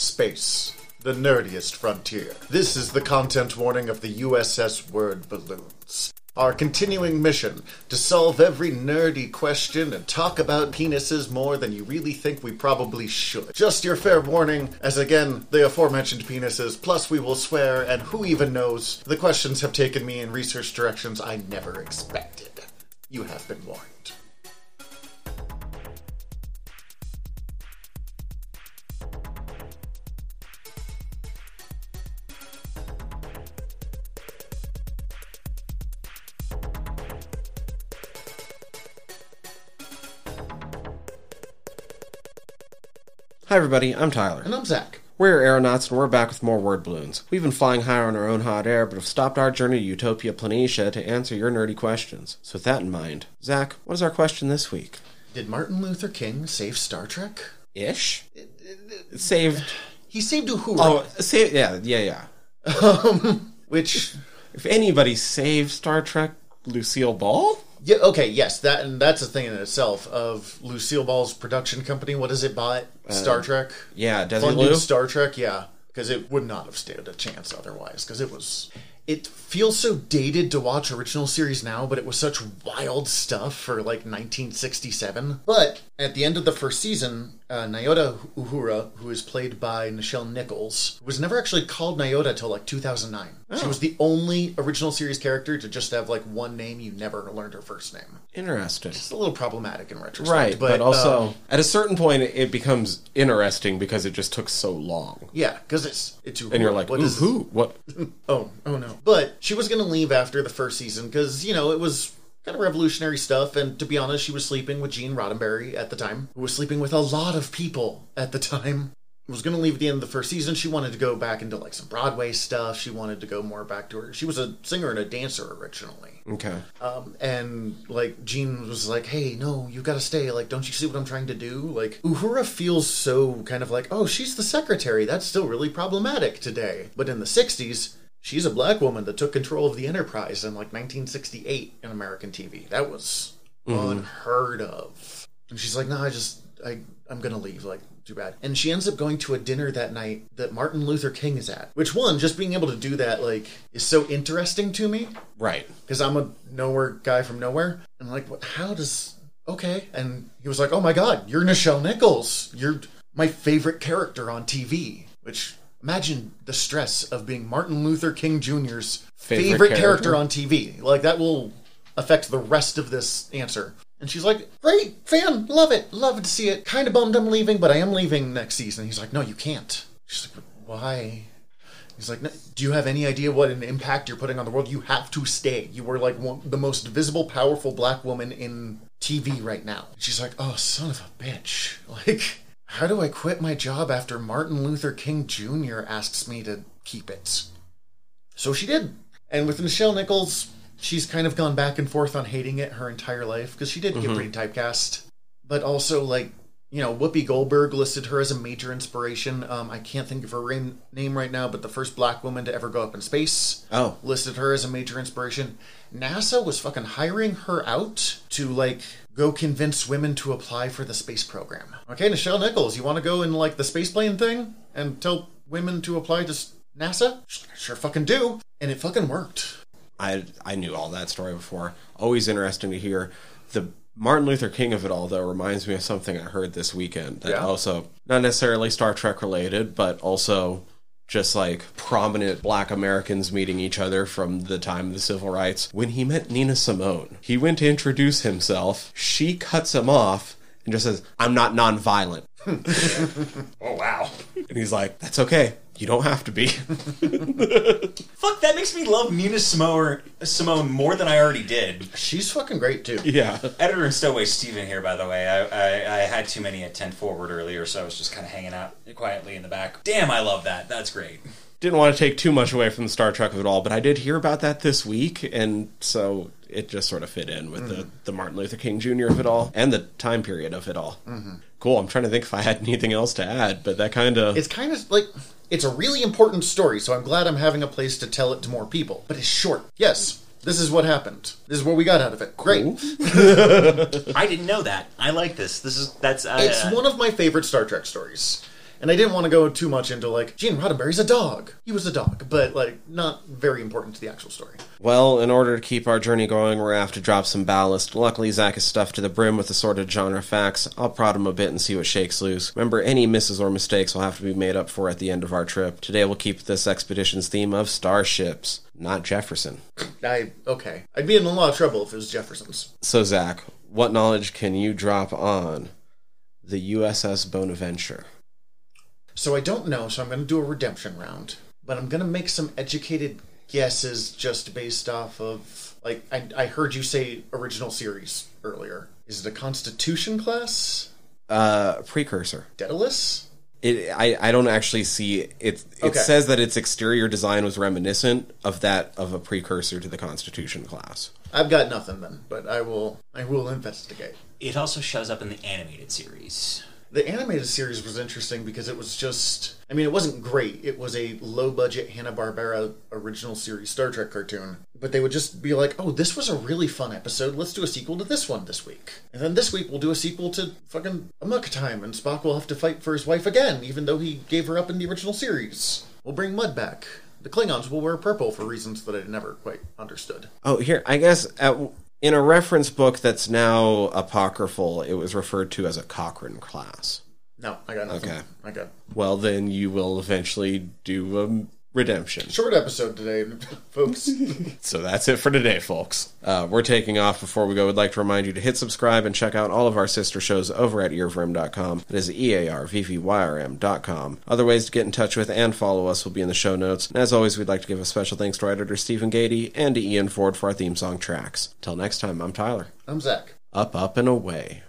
Space, the nerdiest frontier. This is the content warning of the USS Word Balloons. Our continuing mission to solve every nerdy question and talk about penises more than you really think we probably should. Just your fair warning, as again, the aforementioned penises, plus we will swear, and who even knows, the questions have taken me in research directions I never expected. You have been warned. Hi, everybody. I'm Tyler. And I'm Zach. We're aeronauts, and we're back with more word balloons. We've been flying higher on our own hot air, but have stopped our journey to Utopia Planitia to answer your nerdy questions. So, with that in mind, Zach, what is our question this week? Did Martin Luther King save Star Trek? Ish. Saved. He saved Uhura. Oh, save. Yeah, yeah, yeah. Um, which If anybody saved Star Trek, Lucille Ball. Yeah. Okay. Yes. That and that's a thing in itself of Lucille Ball's production company. What is it? Bought Star Trek. Yeah, Desilu. Star Trek. Yeah. Because it would not have stood a chance otherwise. Because it was. It feels so dated to watch original series now, but it was such wild stuff for like 1967. But at the end of the first season, uh, Nyota Uhura, who is played by Nichelle Nichols, was never actually called Nyota till like 2009. She was the only original series character to just have like one name. You never learned her first name. Interesting. It's a little problematic in retrospect, Right, but, also um, at a certain point, it- becomes interesting because it just took so long, yeah, because it's it's and you're like, what is who? What? Oh, oh no. But she was going to leave after the first season because, you know, it was kind of revolutionary stuff. And to be honest, she was sleeping with Gene Roddenberry at the time, who was sleeping with a lot of people at the time. Was going to leave at the end of the first season. She wanted to go back into like some Broadway stuff. She wanted to go more back to her. She was a singer and a dancer originally. Okay. Um, and like Gene was like, "Hey, no, you got to stay. Like, don't you see what I'm trying to do?" Like, Uhura feels so kind of like, "Oh, she's the secretary. That's still really problematic today." But in the '60s, she's a black woman that took control of the Enterprise in like 1968 in American TV. That was unheard of. And she's like, "No, I just, I, I'm gonna leave. Like, too bad." And she ends up going to a dinner that night that Martin Luther King is at. Which one, just being able to do that, like, is so interesting to me Right. because I'm a nowhere guy from nowhere. And like, what, how does okay? And he was like, "Oh my god, you're Nichelle Nichols. You're my favorite character on TV." Which imagine the stress of being Martin Luther King Jr.'s favorite, Favorite character? character? on TV. Like that will affect the rest of this answer. And she's like, "Great fan, love it, love to see it. Kind of bummed I'm leaving, but I am leaving next season." He's like, "No, you can't." She's like, "Why?" He's like, "No, do you have any idea what an impact you're putting on the world? You have to stay. You were like one, the most visible, powerful black woman in TV right now. She's like, oh, son of a bitch. Like, how do I quit my job after Martin Luther King Jr. asks me to keep it? So she did. And with Nichelle Nichols, she's kind of gone back and forth on hating it her entire life because she did get pretty typecast. But also, like, you know, Whoopi Goldberg listed her as a major inspiration. Um, I can't think of her rain- name right now, but the first black woman to ever go up in space Oh. listed her as a major inspiration. NASA was fucking hiring her out to like go convince women to apply for the space program. Okay, Nichelle Nichols, you want to go in like the space plane thing and tell women to apply to NASA? Sure, fucking do. And it fucking worked. I I knew all that story before. Always interesting to hear. The Martin Luther King of it all, though, reminds me of something I heard this weekend. That Yeah? also not necessarily Star Trek related, but also just like prominent Black Americans meeting each other from the time of the civil rights. When he met Nina Simone, he went to introduce himself. She cuts him off and just says, "I'm not nonviolent." Oh wow. And he's like, "That's okay. You don't have to be." Fuck, that makes me love Nina Simone, Simone more than I already did. She's fucking great too. yeah. Editor and Stowaway Steven here, by the way. I, I, I had too many at 10 forward earlier, so I was just kind of hanging out quietly in the back. Damn, I love that. That's great. didn't want to take too much away from the Star Trek of it all, but I did hear about that this week, and so it just sort of fit in with the, the Martin Luther King Jr. of it all and the time period of it all. Mm-hmm. Cool. I'm trying to think if I had anything else to add, but that kind of It's kind of like it's a really important story, so I'm glad I'm having a place to tell it to more people. But it's short. Yes, this is what happened. This is what we got out of it. Great. I didn't know that. I like this. This is that's uh, It's one of my favorite Star Trek stories. And I didn't want to go too much into like Gene Roddenberry's a dog. He was a dog, but like not very important to the actual story. Well, in order to keep our journey going, we're gonna have to drop some ballast. Luckily, Zach is stuffed to the brim with assorted genre facts. I'll prod him a bit and see what shakes loose. Remember, any misses or mistakes will have to be made up for at the end of our trip. Today, we'll keep this expedition's theme of starships, not Jefferson. I okay. I'd be in a lot of trouble if it was Jefferson's. So, Zach, what knowledge can you drop on the USS Bonaventure? So I don't know, so I'm going to do a redemption round. But I'm going to make some educated guesses just based off of like I, I heard you say original series earlier. Is it a Constitution class? Uh, precursor. Daedalus? It, I, I don't actually see it. It Okay. says that its exterior design was reminiscent of that of a precursor to the Constitution class. I've got nothing then, but I will I will investigate. It also shows up in the animated series. The animated series was interesting because it was just I mean it wasn't great. It was a low budget Hanna-Barbera original series Star Trek cartoon. But they would just be like, "Oh, this was a really fun episode. Let's do a sequel to this one this week." And then this week we'll do a sequel to fucking Amok Time and Spock will have to fight for his wife again even though he gave her up in the original series. We'll bring Mudd back. The Klingons will wear purple for reasons that I never quite understood. Oh, here I guess at, in a reference book that's now apocryphal, it was referred to as a Cochrane class. No, I got nothing. Okay. I got Well, then you will eventually do a redemption. short episode today, folks. So that's it for today, folks. Uh, we're taking off. Before we go, we'd like to remind you to hit subscribe and check out all of our sister shows over at earvrim.com. That is E E-A-R-V-V-Y-R-M.com. Other ways to get in touch with and follow us will be in the show notes. And as always, we'd like to give a special thanks to our editor Stephen Gady and to Ian Ford for our theme song tracks. Till next time, I'm Tyler. I'm Zach. Up, up, and away.